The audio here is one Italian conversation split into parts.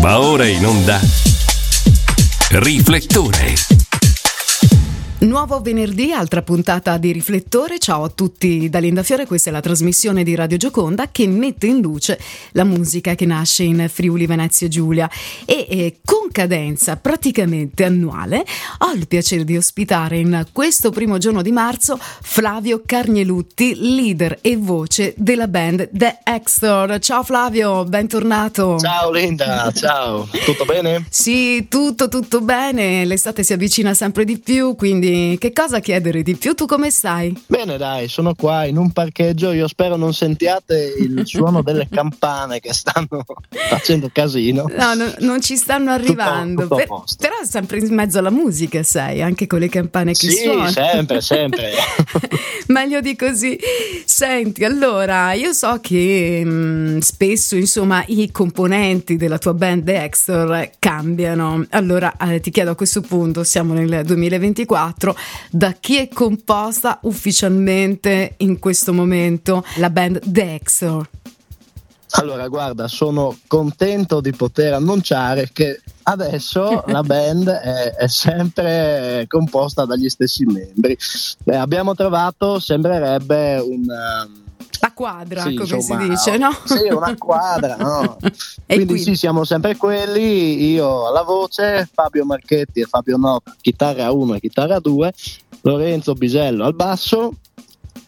Va ora in onda. Riflettore. Nuovo venerdì, altra puntata di Riflettore. Ciao a tutti da Linda Fiore, questa è la trasmissione di Radio Gioconda che mette in luce la musica che nasce in Friuli Venezia Giulia e, e con cadenza praticamente annuale ho il piacere di ospitare in questo primo giorno di marzo Flavio Carnielutti, leader e voce della band The Extor. Ciao Flavio, bentornato. Ciao Linda, ciao, tutto bene? Sì, tutto tutto bene, l'estate si avvicina sempre di più, quindi che cosa chiedere di più? Tu come stai? Bene, dai, sono qua in un parcheggio. Io spero non sentiate il suono delle campane che stanno facendo casino. No, no non ci stanno arrivando. Tutto, tutto per, però sempre in mezzo alla musica, sei, anche con le campane che sì, suonano. Sì, sempre, sempre. Meglio di così. Senti, allora, io so che mh, mm, spesso, insomma, i componenti della tua band The Extor cambiano. Allora, eh, ti chiedo a questo punto, siamo nel 2024 2024 da chi è composta ufficialmente in questo momento la band Dexter? Allora, guarda, sono contento di poter annunciare che adesso la band è, è, sempre composta dagli stessi membri. Beh, abbiamo trovato, sembrerebbe un. Quadra, sì, come insomma, si dice, no? Sì, una quadra, no? quindi, quindi, sì, siamo sempre quelli, io alla voce, Fabio Marchetti e Fabio Nota, chitarra 1 e chitarra 2, Lorenzo Bisello al basso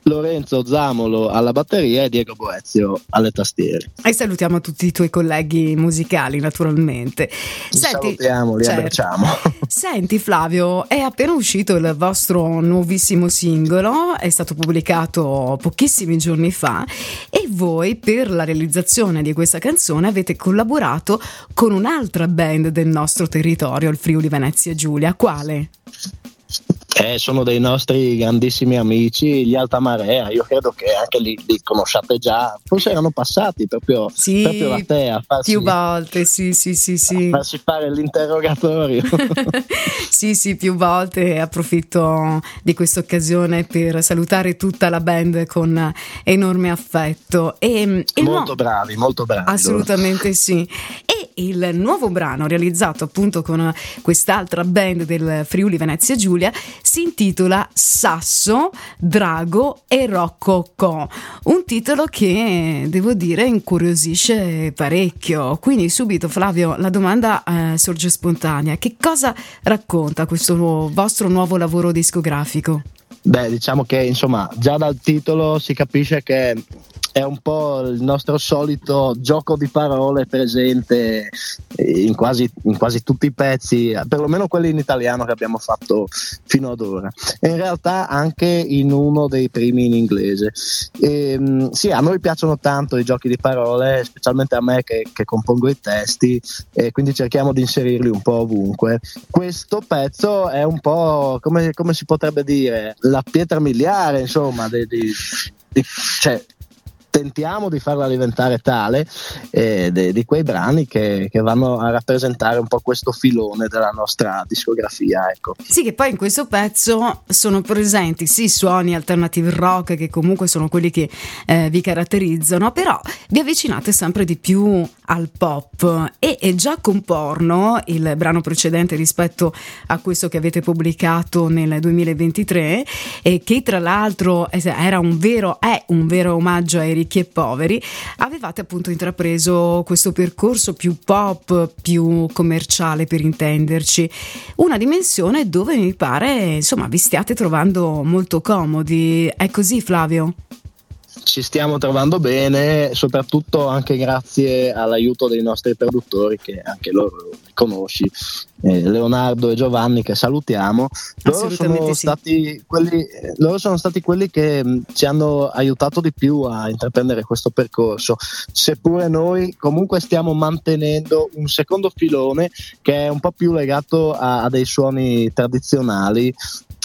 Lorenzo Zamolo alla batteria e Diego Boezio alle tastiere. E salutiamo tutti i tuoi colleghi musicali, naturalmente. Li Senti, salutiamo, li certo. abbracciamo. Senti Flavio, è appena uscito il vostro nuovissimo singolo, è stato pubblicato pochissimi giorni fa e voi per la realizzazione di questa canzone avete collaborato con un'altra band del nostro territorio, il Friuli Venezia Giulia. Quale? Eh, sono dei nostri grandissimi amici, gli Alta Marea, io credo che anche li, li conosciate già, forse erano passati proprio, sì, proprio da te a farsi, più volte, sì, sì, sì, sì. A farsi fare l'interrogatorio. sì, sì, più volte approfitto di questa occasione per salutare tutta la band con enorme affetto. E, e molto no, bravi, molto bravi. Assolutamente loro. sì. E il nuovo brano realizzato appunto con quest'altra band del Friuli Venezia Giulia si intitola Sasso, Drago e Rocco Co. Un titolo che devo dire incuriosisce parecchio. Quindi subito Flavio la domanda eh, sorge spontanea. Che cosa racconta questo vostro nuovo lavoro discografico? Beh, diciamo che insomma già dal titolo si capisce che è un po' il nostro solito gioco di parole presente in quasi, in quasi, tutti i pezzi, perlomeno quelli in italiano che abbiamo fatto fino ad ora, e in realtà anche in uno dei primi in inglese. E, ehm, sì, a noi piacciono tanto i giochi di parole, specialmente a me che, che compongo i testi, e quindi cerchiamo di inserirli un po' ovunque. Questo pezzo è un po' come, come si potrebbe dire la pietra miliare, insomma, di, di, di cioè, tentiamo di farla diventare tale eh, de, di quei brani che, che, vanno a rappresentare un po' questo filone della nostra discografia. Ecco. Sì, che poi in questo pezzo sono presenti sì suoni alternative rock che comunque sono quelli che eh, vi caratterizzano, però vi avvicinate sempre di più al pop e, e già con Porno, il brano precedente rispetto a questo che avete pubblicato nel 2023 e che tra l'altro era un vero, è un vero omaggio ai ricchi e poveri, avevate appunto intrapreso questo percorso più pop, più commerciale per intenderci, una dimensione dove mi pare insomma vi stiate trovando molto comodi. È così Flavio? Ci stiamo trovando bene, soprattutto anche grazie all'aiuto dei nostri produttori che anche loro conosci, eh, Leonardo e Giovanni che salutiamo. Loro sono, sì. stati quelli, loro sono stati quelli che mh, ci hanno aiutato di più a intraprendere questo percorso, seppure noi comunque stiamo mantenendo un secondo filone che è un po' più legato a, a dei suoni tradizionali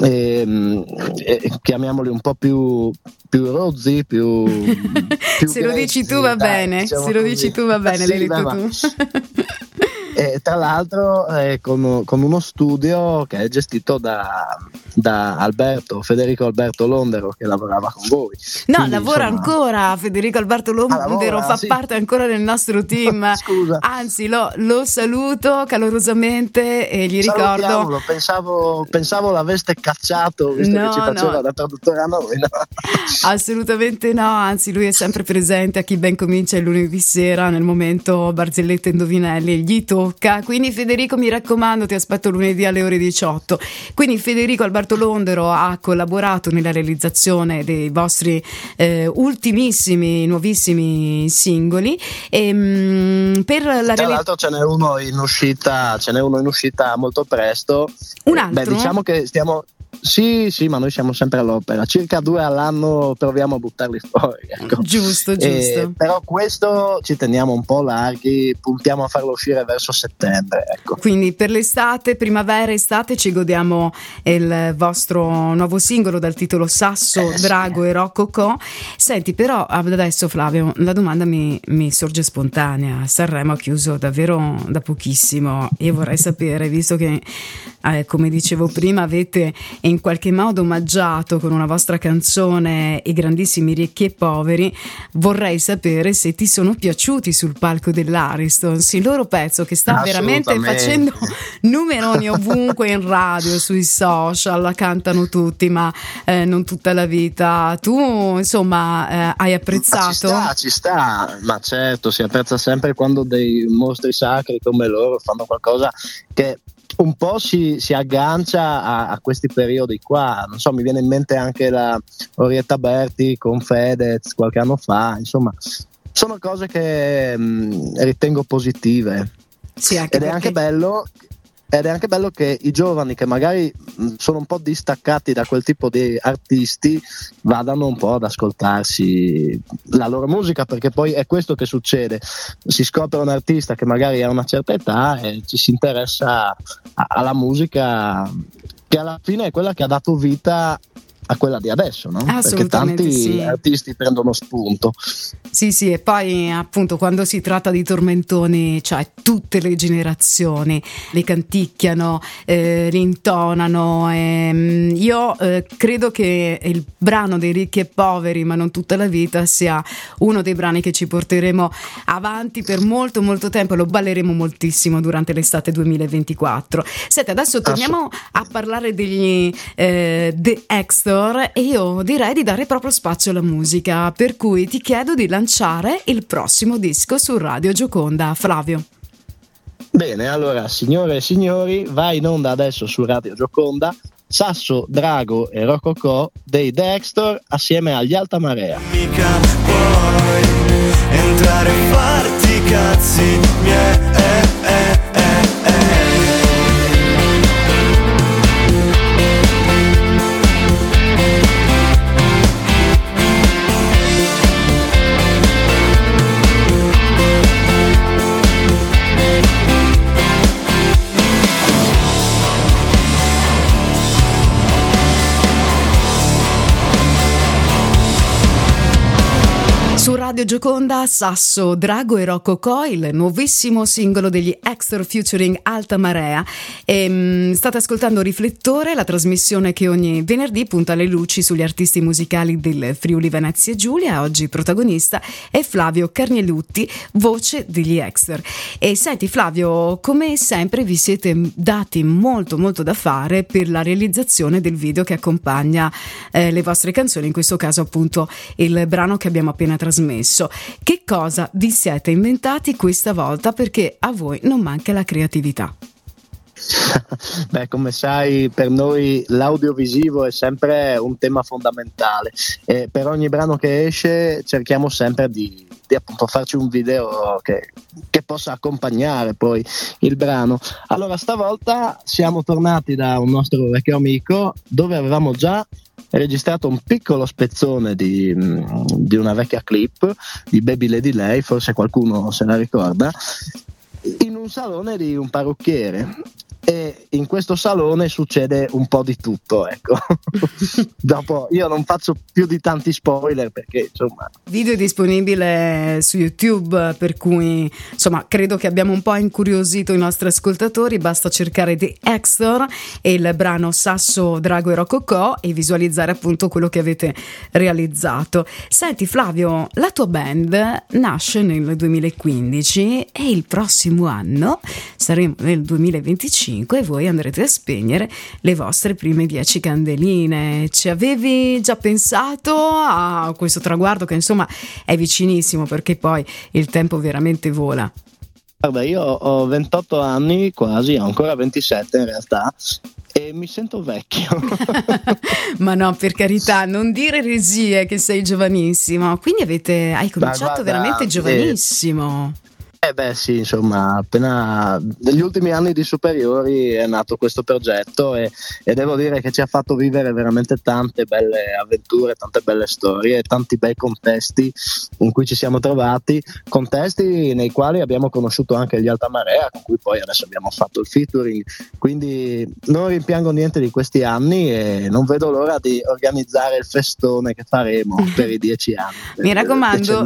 eh, eh, chiamiamoli un po' più, più rozzi, più, più se grezzi, lo dici tu va dai, bene, diciamo se lo dici tu va bene, l'hai detto tu. E tra l'altro eh, con, con, uno studio che è gestito da, da Alberto, Federico Alberto Londero che lavorava con voi. No, Quindi, lavora insomma... ancora Federico Alberto Londero, ah, lavora, fa sì. parte ancora del nostro team. Scusa. Anzi, lo, lo, saluto calorosamente e gli ricordo. Pensavo, pensavo l'aveste cacciato visto no, che ci faceva no. da traduttore a noi. No? Assolutamente no, anzi, lui è sempre presente a chi ben comincia il lunedì sera nel momento barzellette indovinelli, gli tocca. Quindi, Federico, mi raccomando, ti aspetto lunedì alle ore 18. Quindi, Federico Alberto Londero ha collaborato nella realizzazione dei vostri eh, ultimissimi, nuovissimi singoli. E, ehm, mh, per la Tra reali- l'altro ce n'è uno in uscita, ce n'è uno in uscita molto presto. Un altro? Beh, diciamo che stiamo, sì, sì, ma noi siamo sempre all'opera. Circa due all'anno proviamo a buttarli fuori. Ecco. Giusto, giusto. E, però questo ci teniamo un po' larghi, puntiamo a farlo uscire verso settembre. Ecco. Quindi per l'estate, primavera, estate ci godiamo il vostro nuovo singolo dal titolo Sasso, eh, Drago sì. e Rococò. Senti, però adesso Flavio, la domanda mi, mi sorge spontanea. Sanremo ha chiuso davvero da pochissimo. Io vorrei sapere, visto che, eh, come dicevo prima, avete in qualche modo omaggiato con una vostra canzone i grandissimi ricchi e poveri, vorrei sapere se ti sono piaciuti sul palco dell'Ariston, il loro pezzo che sta veramente facendo numeroni ovunque in radio, sui social, la cantano tutti, ma eh, non tutta la vita. Tu, insomma, eh, hai apprezzato? Ci sta, ci sta, ma certo, si apprezza sempre quando dei mostri sacri come loro fanno qualcosa che un po' si, si aggancia a, a, questi periodi qua, non so, mi viene in mente anche la Orietta Berti con Fedez qualche anno fa, insomma, sono cose che mh, ritengo positive. Sì, Ed è anche bello ed è anche bello che i giovani che magari sono un po' distaccati da quel tipo di artisti vadano un po' ad ascoltarsi la loro musica perché poi è questo che succede. Si scopre un artista che magari ha una certa età e ci si interessa alla musica che alla fine è quella che ha dato vita a quella di adesso, no? Perché tanti sì. artisti prendono spunto. Sì, sì, e poi appunto quando si tratta di tormentoni, cioè tutte le generazioni li canticchiano, eh, li intonano. E, io eh, credo che il brano dei ricchi e poveri, ma non tutta la vita, sia uno dei brani che ci porteremo avanti per molto, molto tempo e lo balleremo moltissimo durante l'estate 2024. Senti, adesso torniamo a parlare degli eh, The Extra Victor e io direi di dare proprio spazio alla musica, per cui ti chiedo di lanciare il prossimo disco su Radio Gioconda. Flavio. Bene, allora signore e signori, va in onda adesso su Radio Gioconda Sasso, Drago e Rococò dei Dexter assieme agli Alta Marea. Mica puoi entrare e farti cazzi miei. Eh, eh, eh, Radio Gioconda, Sasso, Drago e Rocco Coil, nuovissimo singolo degli Extra featuring Alta Marea. E, um, state ascoltando Riflettore, la trasmissione che ogni venerdì punta le luci sugli artisti musicali del Friuli Venezia Giulia. Oggi protagonista è Flavio Carnielutti, voce degli Extra. E senti Flavio, come sempre vi siete dati molto molto da fare per la realizzazione del video che accompagna eh, le vostre canzoni, in questo caso appunto il brano che abbiamo appena trasmesso stesso. Che cosa vi siete inventati questa volta perché a voi non manca la creatività? Beh, come sai, per noi l'audiovisivo è sempre un tema fondamentale e per ogni brano che esce cerchiamo sempre di, di appunto farci un video che, che, possa accompagnare poi il brano. Allora, stavolta siamo tornati da un nostro vecchio amico dove avevamo già registrato un piccolo spezzone di, di una vecchia clip di Baby Lady Lay, forse qualcuno se la ricorda, in un salone di un parrucchiere e in questo salone succede un po' di tutto ecco. Dopo io non faccio più di tanti spoiler perché insomma video disponibile su youtube per cui insomma credo che abbiamo un po' incuriosito i nostri ascoltatori. Basta cercare The Extor e il brano Sasso Drago e Rococò e visualizzare appunto quello che avete realizzato. Senti Flavio la tua band nasce nel 2015 e il prossimo anno saremo nel 2025 5 e voi andrete a spegnere le vostre prime 10 candeline. Ci avevi già pensato a questo traguardo che insomma è vicinissimo perché poi il tempo veramente vola? Guarda, io ho 28 anni quasi, ho ancora 27 in realtà e mi sento vecchio. Ma no, per carità, non dire regie che sei giovanissimo. Quindi avete, hai cominciato guarda, veramente giovanissimo. Eh, eh beh sì, insomma, appena negli ultimi anni di superiori è nato questo progetto e, e, devo dire che ci ha fatto vivere veramente tante belle avventure, tante belle storie, tanti bei contesti in cui ci siamo trovati, contesti nei quali abbiamo conosciuto anche gli Alta Marea, con cui poi adesso abbiamo fatto il featuring, quindi non rimpiango niente di questi anni e non vedo l'ora di organizzare il festone che faremo per i dieci anni. Mi raccomando,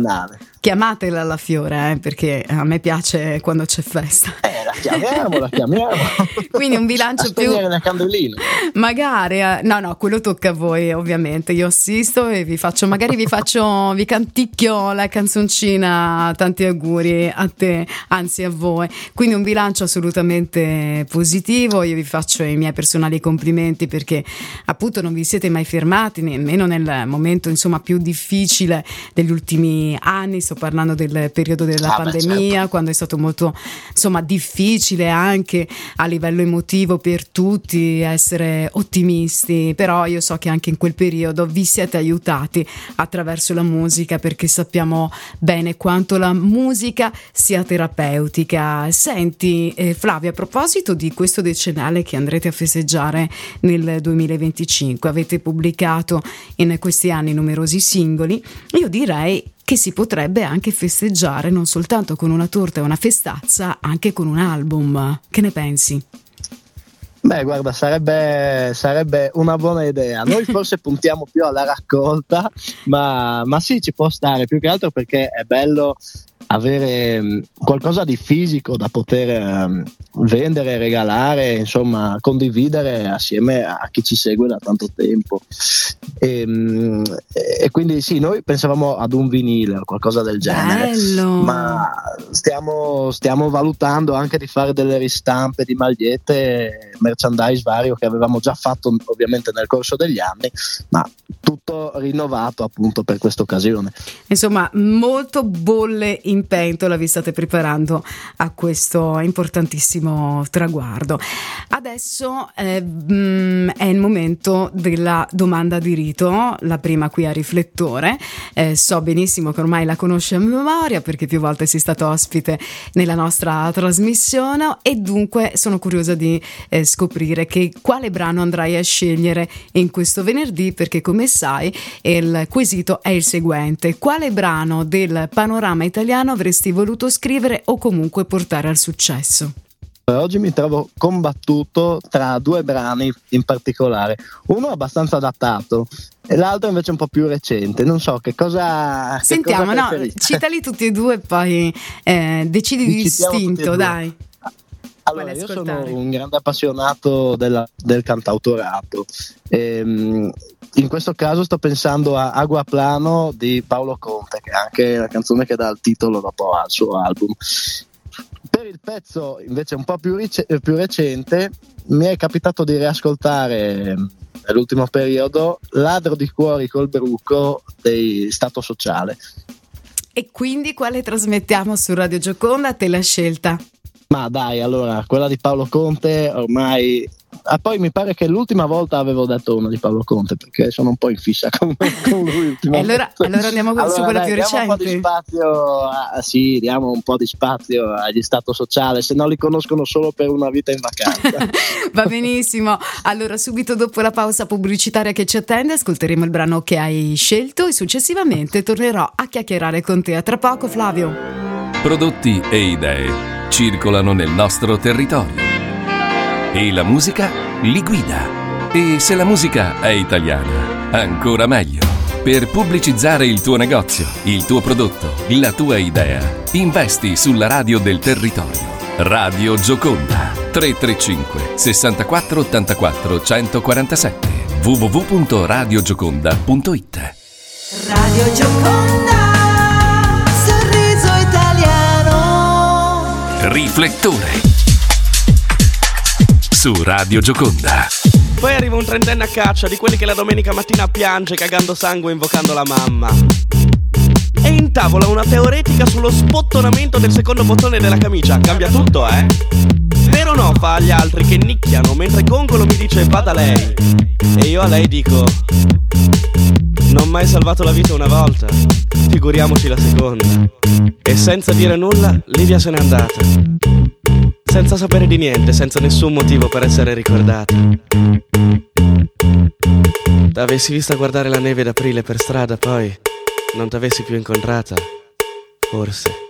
chiamatela la Fiore, eh, perché a me piace quando c'è festa. Eh, la chiamiamo, la chiamiamo. Quindi un bilancio più... le candeline. Magari, eh, no, no, quello tocca a voi, ovviamente. Io assisto e vi faccio, magari vi faccio, vi canticchio la canzoncina, tanti auguri a te, anzi a voi. Quindi un bilancio assolutamente positivo. Io vi faccio i miei personali complimenti perché appunto non vi siete mai fermati, nemmeno nel momento insomma più difficile degli ultimi anni sto parlando del periodo della ah, pandemia, beh, certo. quando è stato molto insomma difficile anche a livello emotivo per tutti essere ottimisti, però io so che anche in quel periodo vi siete aiutati attraverso la musica perché sappiamo bene quanto la musica sia terapeutica. Senti eh, Flavia, a proposito di questo decennale che andrete a festeggiare nel 2025, avete pubblicato in questi anni numerosi singoli, io direi che si potrebbe anche festeggiare non soltanto con una torta e una festazza, anche con un album. Che ne pensi? Beh, guarda, sarebbe, sarebbe, una buona idea. Noi forse puntiamo più alla raccolta, ma, ma, sì, ci può stare più che altro perché è bello avere mm, qualcosa di fisico da poter um, vendere, regalare, insomma, condividere assieme a chi ci segue da tanto tempo. E, um, e quindi sì, noi pensavamo ad un vinile o qualcosa del genere, Bello. ma stiamo, stiamo valutando anche di fare delle ristampe di magliette, merchandise vario che avevamo già fatto ovviamente nel corso degli anni, ma tutto rinnovato appunto per questa occasione. Insomma, molto bolle in pentola vi state preparando a questo importantissimo traguardo. Adesso eh, mh, è il momento della domanda di rito, la prima qui a riflettore. Eh, so benissimo che ormai la conosce a memoria perché più volte sei stato ospite nella nostra trasmissione e dunque sono curiosa di eh, scoprire che quale brano andrai a scegliere in questo venerdì perché come sai il quesito è il seguente. Quale brano del panorama italiano avresti voluto scrivere o comunque portare al successo? Oggi mi trovo combattuto tra due brani in particolare, uno abbastanza datato e l'altro invece un po' più recente. Non so che cosa. Sentiamo, che cosa no, citali tutti e due e poi eh, decidi di distinto, dai. Allora, io sono un grande appassionato della, del cantautorato. Ehm, in questo caso sto pensando a Agua Plano di Paolo Conte, che è anche la canzone che dà il titolo dopo al suo album. Per il pezzo invece un po' più, rice- più recente mi è capitato di riascoltare nell'ultimo periodo Ladro di cuori col bruco di Stato Sociale. E quindi quale trasmettiamo su Radio Gioconda? Te la scelta. Ma dai, allora, quella di Paolo Conte ormai Ah, poi mi pare che l'ultima volta avevo detto una di Paolo Conte perché sono un po' in fissa con, con lui. allora, allora, andiamo allora, su quella dai, più recente. Un po' di spazio, a, sì, diamo un po' di spazio agli Stato Sociale, se no li conoscono solo per una vita in vacanza. Va benissimo. Allora, subito dopo la pausa pubblicitaria che ci attende, ascolteremo il brano che hai scelto e successivamente tornerò a chiacchierare con te. A tra poco, Flavio. Prodotti e idee circolano nel nostro territorio E la musica li guida. E se la musica è italiana, ancora meglio. Per pubblicizzare il tuo negozio, il tuo prodotto, la tua idea, investi sulla radio del territorio. Radio Gioconda 335 64 84 147 www.radiogioconda.it Radio Gioconda, Riflettore su Radio Gioconda. Poi arriva un trentenne a caccia di quelli che la domenica mattina piange cagando sangue invocando la mamma. E intavola una teoretica sullo spottonamento del secondo bottone della camicia. Cambia tutto, eh? Vero no? Fa agli altri che nicchiano mentre Gongolo mi dice vada lei. E io a lei dico. Non mai salvato la vita una volta. Figuriamoci la seconda. E senza dire nulla, Livia se n'è andata. Senza sapere di niente, senza nessun motivo per essere ricordata. T'avessi vista guardare la neve d'aprile per strada, poi non t'avessi più incontrata, forse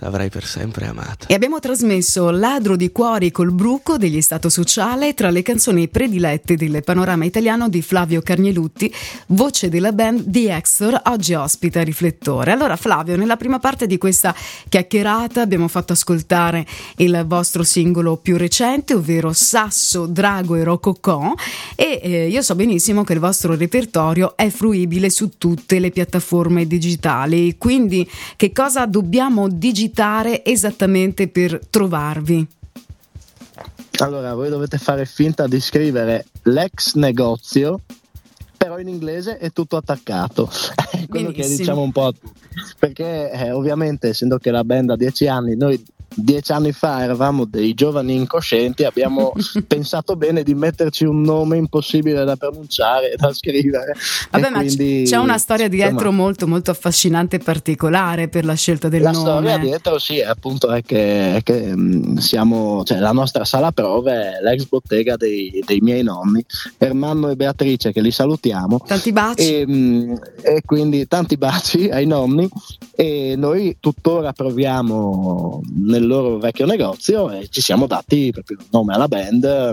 t'avrei per sempre amata. E abbiamo trasmesso Ladro di cuori col bruco degli Stato Sociale tra le canzoni predilette del panorama italiano di Flavio Carnielutti, voce della band The Exor, oggi ospita Riflettore. Allora Flavio, nella prima parte di questa chiacchierata abbiamo fatto ascoltare il vostro singolo più recente, ovvero Sasso, Drago e Rococò e eh, io so benissimo che il vostro repertorio è fruibile su tutte le piattaforme digitali, quindi che cosa dobbiamo digitare esattamente per trovarvi? Allora, voi dovete fare finta di scrivere l'ex negozio, però in inglese è tutto attaccato. È quello che diciamo un po' a tutti. Perché eh, ovviamente, essendo che la band ha dieci anni, noi dieci anni fa eravamo dei giovani incoscienti, abbiamo pensato bene di metterci un nome impossibile da pronunciare e da scrivere. Vabbè, E ma quindi, c'è una storia dietro insomma, molto molto affascinante e particolare per la scelta del la nome. storia dietro sì, appunto è che, è che, mh, siamo, cioè, la nostra sala prove è l'ex bottega dei, dei miei nonni, Ermanno e Beatrice, che li salutiamo. Tanti baci. E, mh, e quindi tanti baci ai nonni e noi tuttora proviamo nel loro vecchio negozio e ci siamo dati proprio il nome alla band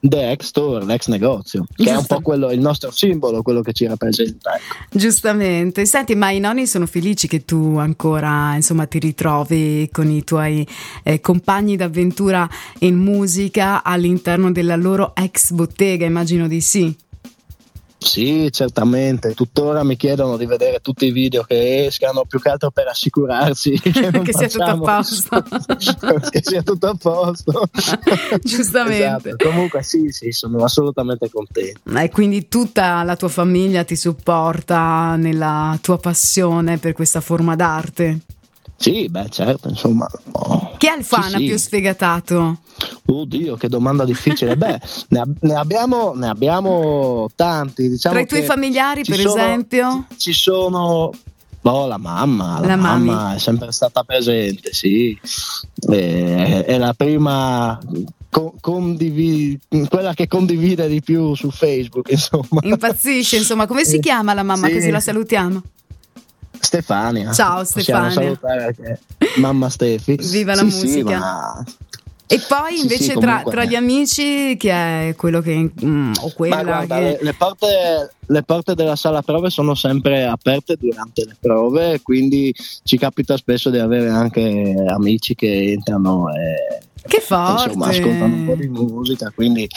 The Ex Store, l'ex negozio, che è un po' quello, il nostro simbolo, quello che ci rappresenta. ecco. Giustamente. Senti, ma i nonni sono felici che tu ancora, insomma, ti ritrovi con i tuoi eh, compagni d'avventura in musica all'interno della loro ex bottega, immagino di sì. Sì, certamente. Tuttora mi chiedono di vedere tutti i video che escano, più che altro per assicurarsi che, Che sia tutto a facciamo- che sia tutto a posto. Giustamente. Esatto. Comunque, sì, sì, sono assolutamente contento. E quindi tutta la tua famiglia ti supporta nella tua passione per questa forma d'arte. Sì, beh, certo, insomma. oh. Chi è il fan Sì, sì. più sfegatato? Oddio, che domanda difficile. Beh, ne, ab- ne abbiamo, ne abbiamo tanti. Diciamo Tra i tuoi familiari, per sono- esempio? Ci sono. Oh, la mamma, la, La mamma mamma. è sempre stata presente, sì. Eh, è la prima co- condivi- quella che condivide di più su Facebook, insomma. Impazzisce, insomma, come si Sì. chiama la mamma? Sì. Così la salutiamo. Stefania. Ciao, Possiamo Stefania. salutare anche mamma Stefi. Viva la Sì, sì, musica. ma- E poi Sì, invece sì, tra, tra gli amici, chi è quello che... mm, o quella Ma guarda, che... le, le porte, le porte della sala prove sono sempre aperte durante le prove, quindi ci capita spesso di avere anche amici che entrano e Che forte! insomma, ascoltano un po' di musica, quindi,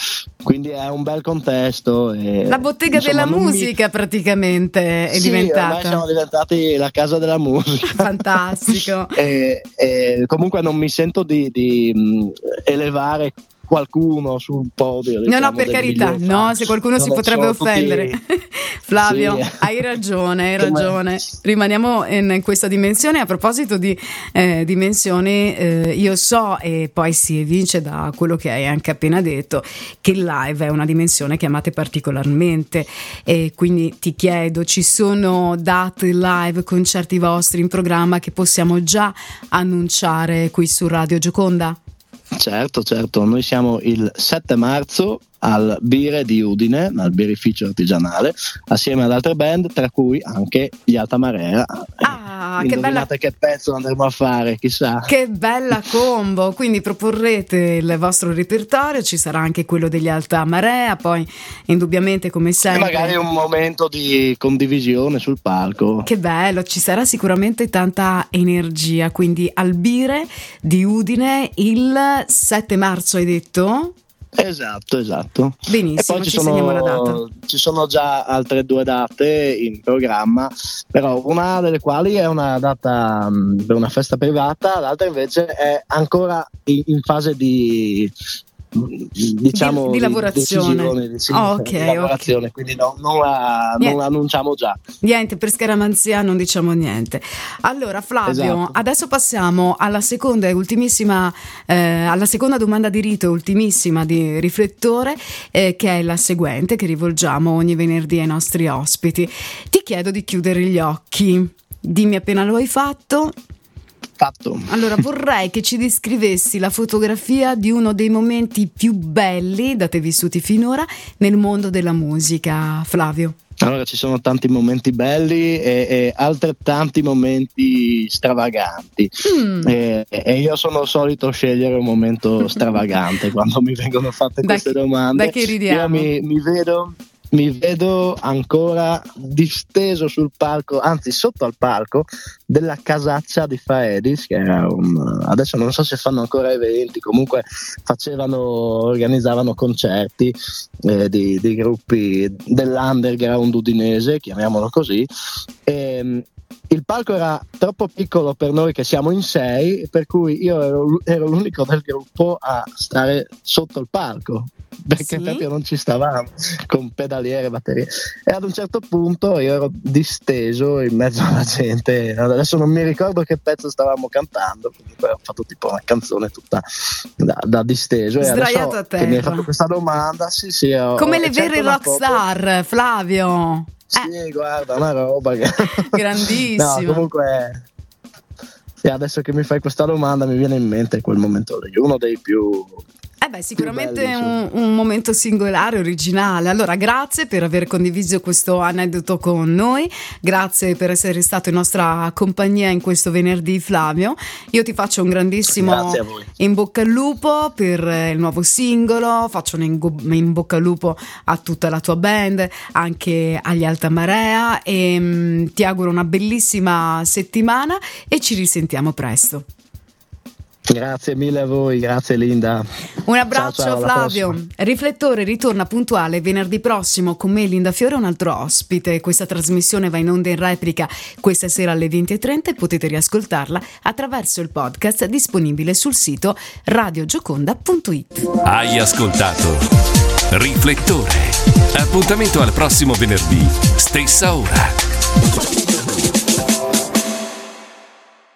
quindi è un bel contesto. e, La bottega insomma, della non mi- musica praticamente è Sì, ormai diventata. siamo diventati la casa della musica. Fantastico. e, e comunque non mi sento di, di, elevare qualcuno sul podio. No, diciamo, no, per del carità, miglior no, se qualcuno si potrebbe offendere. Flavio, Sì. hai ragione, hai Come- ragione. Rimaniamo in questa dimensione. A proposito di eh, dimensioni, eh, io so, e poi si evince da quello che hai anche appena detto, che il live è una dimensione che amate particolarmente. E quindi ti chiedo, ci sono date live, concerti vostri in programma che possiamo già annunciare qui su Radio Gioconda? Certo, certo, noi siamo il 7 marzo al Bire di Udine, al birrificio artigianale, assieme ad altre band, tra cui anche gli Alta Marea. Ah, che bella che pezzo andremo a fare, chissà. Che bella combo! Quindi proporrete il vostro repertorio, ci sarà anche quello degli Alta Marea, poi indubbiamente come E sempre. magari un momento di condivisione sul palco. Che bello, ci sarà sicuramente tanta energia, quindi Albire di Udine il 7 marzo hai detto? Esatto, esatto. E Benissimo, poi ci ci sono, ci sono già altre due date in programma, però una delle quali è una data mh, per una festa privata, l'altra invece è ancora in, in fase di diciamo Di- di lavorazione. di- sì, Ok, di lavorazione, quindi no- non, la, non la annunciamo già. Niente, per scaramanzia non diciamo niente. Allora, Flavio, Esatto. adesso passiamo alla seconda e ultimissima, eh, alla seconda domanda di rito, ultimissima di riflettore, eh, che è la seguente, che rivolgiamo ogni venerdì ai nostri ospiti. Ti chiedo di chiudere gli occhi. Dimmi appena lo hai fatto. Fatto. Allora, vorrei che ci descrivessi la fotografia di uno dei momenti più belli da te vissuti finora nel mondo della musica, Flavio. Allora ci sono tanti momenti belli e, e altrettanti momenti stravaganti. Mm. E, e io sono solito scegliere un momento stravagante quando mi vengono fatte queste che- domande. dai che ridiamo. Io mi, mi vedo, mi vedo ancora disteso sul palco, anzi sotto al palco della casaccia di Faedis, che era un, adesso non so se fanno ancora eventi, comunque facevano, organizzavano concerti eh, di, di gruppi dell'underground udinese, chiamiamolo così. E, il palco era troppo piccolo per noi che siamo in sei, per cui io ero, ero l'unico del gruppo a stare sotto il palco. Perché Sì? proprio non ci stavamo con pedaliere e batterie. E ad un certo punto io ero disteso in mezzo alla gente. Adesso non mi ricordo che pezzo stavamo cantando. Comunque ho fatto tipo una canzone tutta da, da disteso. E Sdraiato adesso a che mi hai terra. fatto questa domanda, sì, sì. ho- Come le vere una foto. rockstar, Flavio. Sì, guarda, una roba che... Grandissima. no, comunque... sì, adesso che mi fai questa domanda mi viene in mente quel momento lì, uno dei più... Eh beh, sicuramente belli, un, un momento singolare, originale. Allora, grazie per aver condiviso questo aneddoto con noi, grazie per essere stato in nostra compagnia in questo venerdì, Flavio. Io ti faccio un grandissimo in bocca al lupo per eh, il nuovo singolo, faccio un in, bocca al lupo a tutta la tua band, anche agli Alta Marea e mm, ti auguro una bellissima settimana e ci risentiamo presto. Grazie mille a voi, grazie Linda. Un abbraccio Ciao, ciao, Flavio. Riflettore ritorna puntuale venerdì prossimo con me Linda Fiore e un altro ospite. Questa trasmissione va in onda in replica questa sera alle 20.30 e potete riascoltarla attraverso il podcast disponibile sul sito radiogioconda.it. Hai ascoltato Riflettore. Appuntamento al prossimo venerdì, stessa ora.